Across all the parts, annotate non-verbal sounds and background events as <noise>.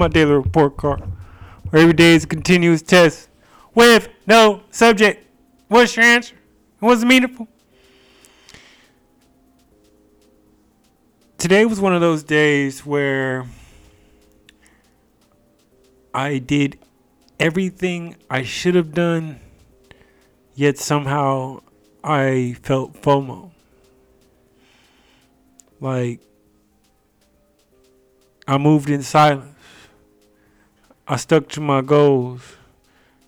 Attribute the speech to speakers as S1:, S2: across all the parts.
S1: my daily report card. Where every day is a continuous test with no subject. What's your answer? It meaningful? Today was one of those days where I did everything I should have done, yet somehow I felt FOMO. Like, I moved in silence. I stuck to my goals.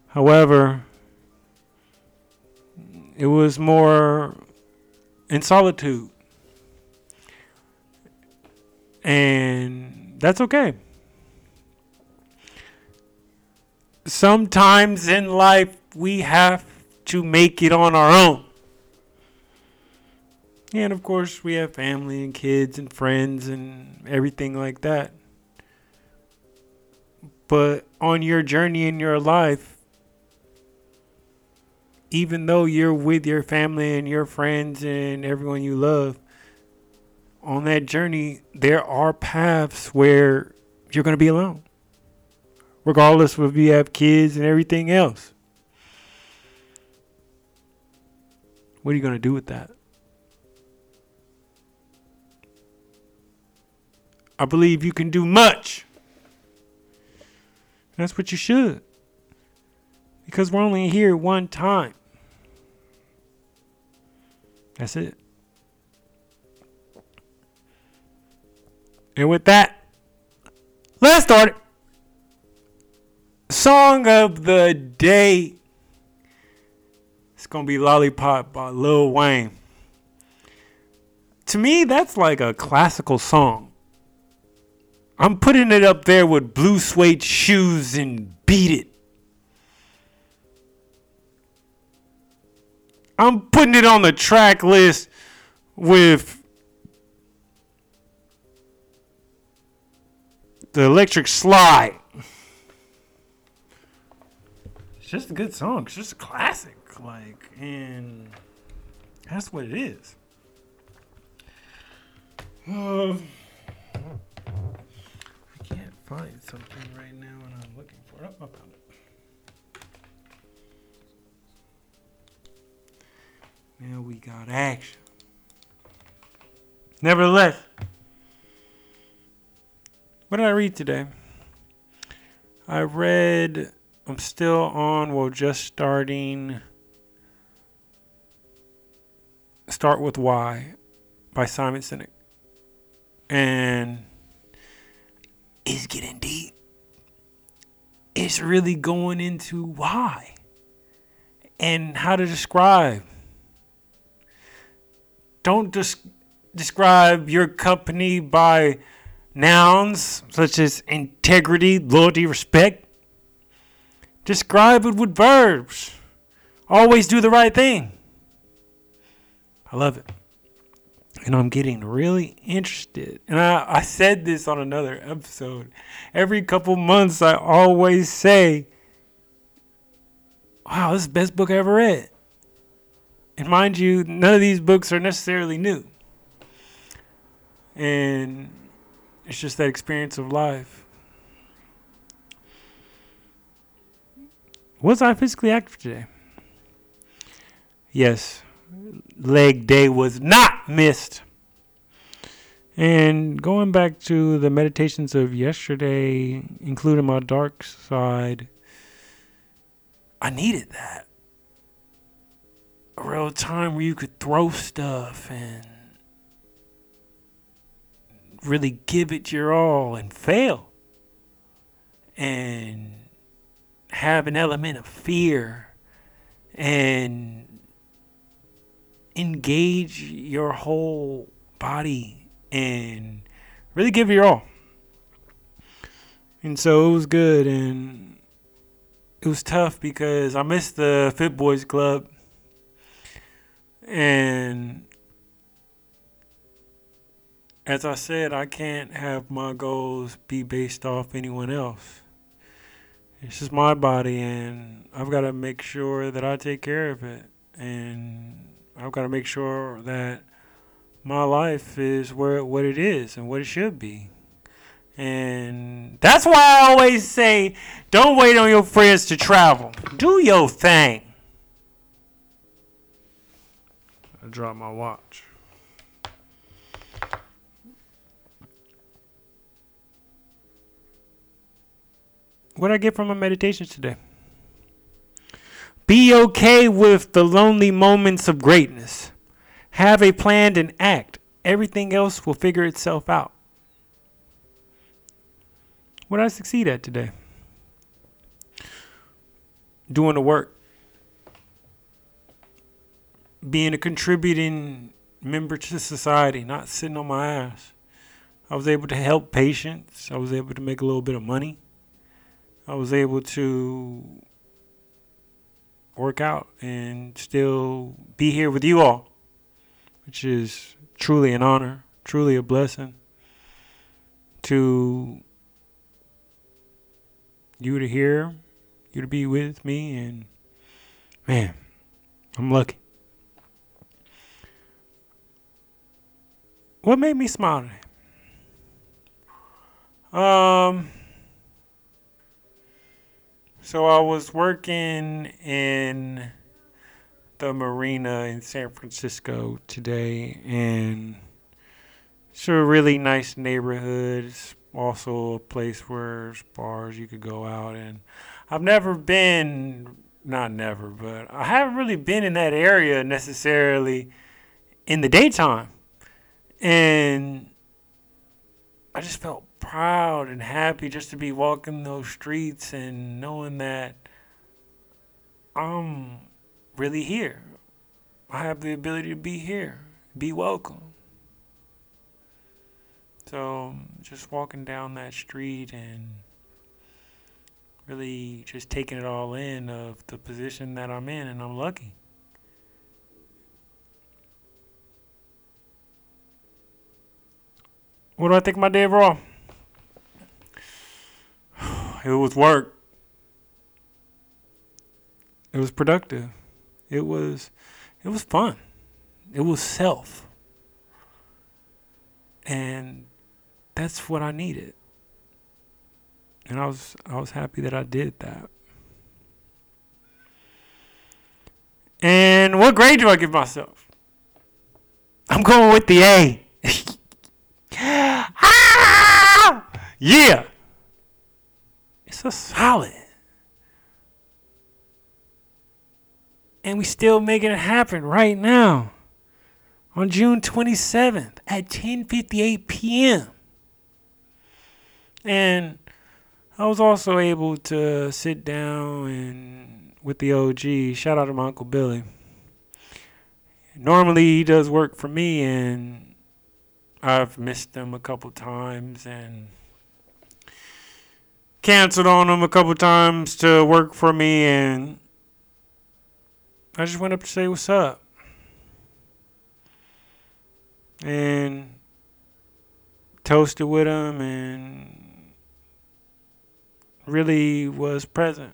S1: However, it was more in solitude. And that's okay. Sometimes in life, we have to make it on our own. And of course, we have family and kids and friends and everything like that. But on your journey in your life, even though you're with your family and your friends and everyone you love, on that journey, there are paths where you're going to be alone, regardless of if you have kids and everything else. What are you going to do with that? I believe you can do much. That's what you should. Because we're only here one time. That's it. And with that, let's start. Song of the day. It's gonna be Lollipop by Lil Wayne. To me, that's like a classical song. I'm putting it up there with blue suede shoes and beat it. I'm putting it on the track list with the electric slide. It's just a good song. It's just a classic. Like, and that's what it is. Can't find something right now and I'm looking for it. Oh, I found it. Now we got action. Nevertheless, what did I read today? I read, I'm still on, well, just starting Start with Why by Simon Sinek. And it's getting deep. It's really going into why and how to describe. Don't just describe your company by nouns such as integrity, loyalty, respect. Describe it with verbs. Always do the right thing. I love it. And I'm getting really interested. And I, I said this on another episode. Every couple months, I always say, Wow, this is the best book I ever read. And mind you, none of these books are necessarily new. And it's just that experience of life. Was I physically active today? Yes. Leg day was not missed. And going back to the meditations of yesterday, including my dark side, I needed that. A real time where you could throw stuff and really give it your all and fail. And have an element of fear and engage your whole body and really give your all. And so it was good and it was tough because I missed the Fit Boys Club and as I said, I can't have my goals be based off anyone else. It's just my body, and I've got to make sure that I take care of it. And I've got to make sure that my life is where what it is and what it should be. And that's why I always say don't wait on your friends to travel. Do your thing. I dropped my watch. What did I get from my meditations today? Be okay with the lonely moments of greatness. Have a plan and act. Everything else will figure itself out. What did I succeed at today? Doing the work. Being a contributing member to society, not sitting on my ass. I was able to help patients. I was able to make a little bit of money. I was able to work out and still be here with you all, which is truly an honor, truly a blessing to you to hear, you to be with me, and man, I'm lucky. What made me smile? Um, so I was working in the marina in San Francisco today, and it's a really nice neighborhood. It's also a place where bars you could go out, and I've never been, not never, but I haven't really been in that area necessarily in the daytime, and I just felt proud and happy just to be walking those streets and knowing that I'm really here. I have the ability to be here, be welcome. So just walking down that street and really just taking it all in of the position that I'm in, and I'm lucky. What do I think my day overall? It was work. It was productive. It was it was fun. It was self. And that's what I needed. And I was I was happy that I did that. And what grade do I give myself? I'm going with the A. <laughs> ah! Yeah. It's a solid. And we still making it happen right now. On June 27th at 10:58 p.m. And I was also able to sit down and with the OG. Shout out to my uncle Billy. Normally he does work for me and I've missed him a couple times and canceled on him a couple times to work for me, and I just went up to say what's up. And toasted with him and really was present.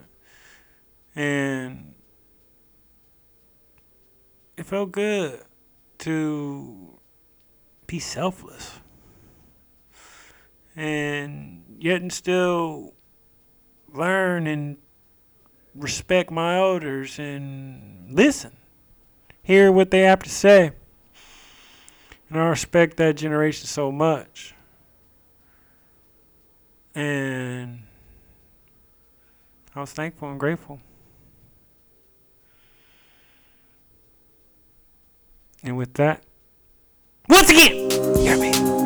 S1: And it felt good to be selfless and yet and still learn and respect my elders and listen, hear what they have to say. And I respect that generation so much. And I was thankful and grateful. And with that, once again,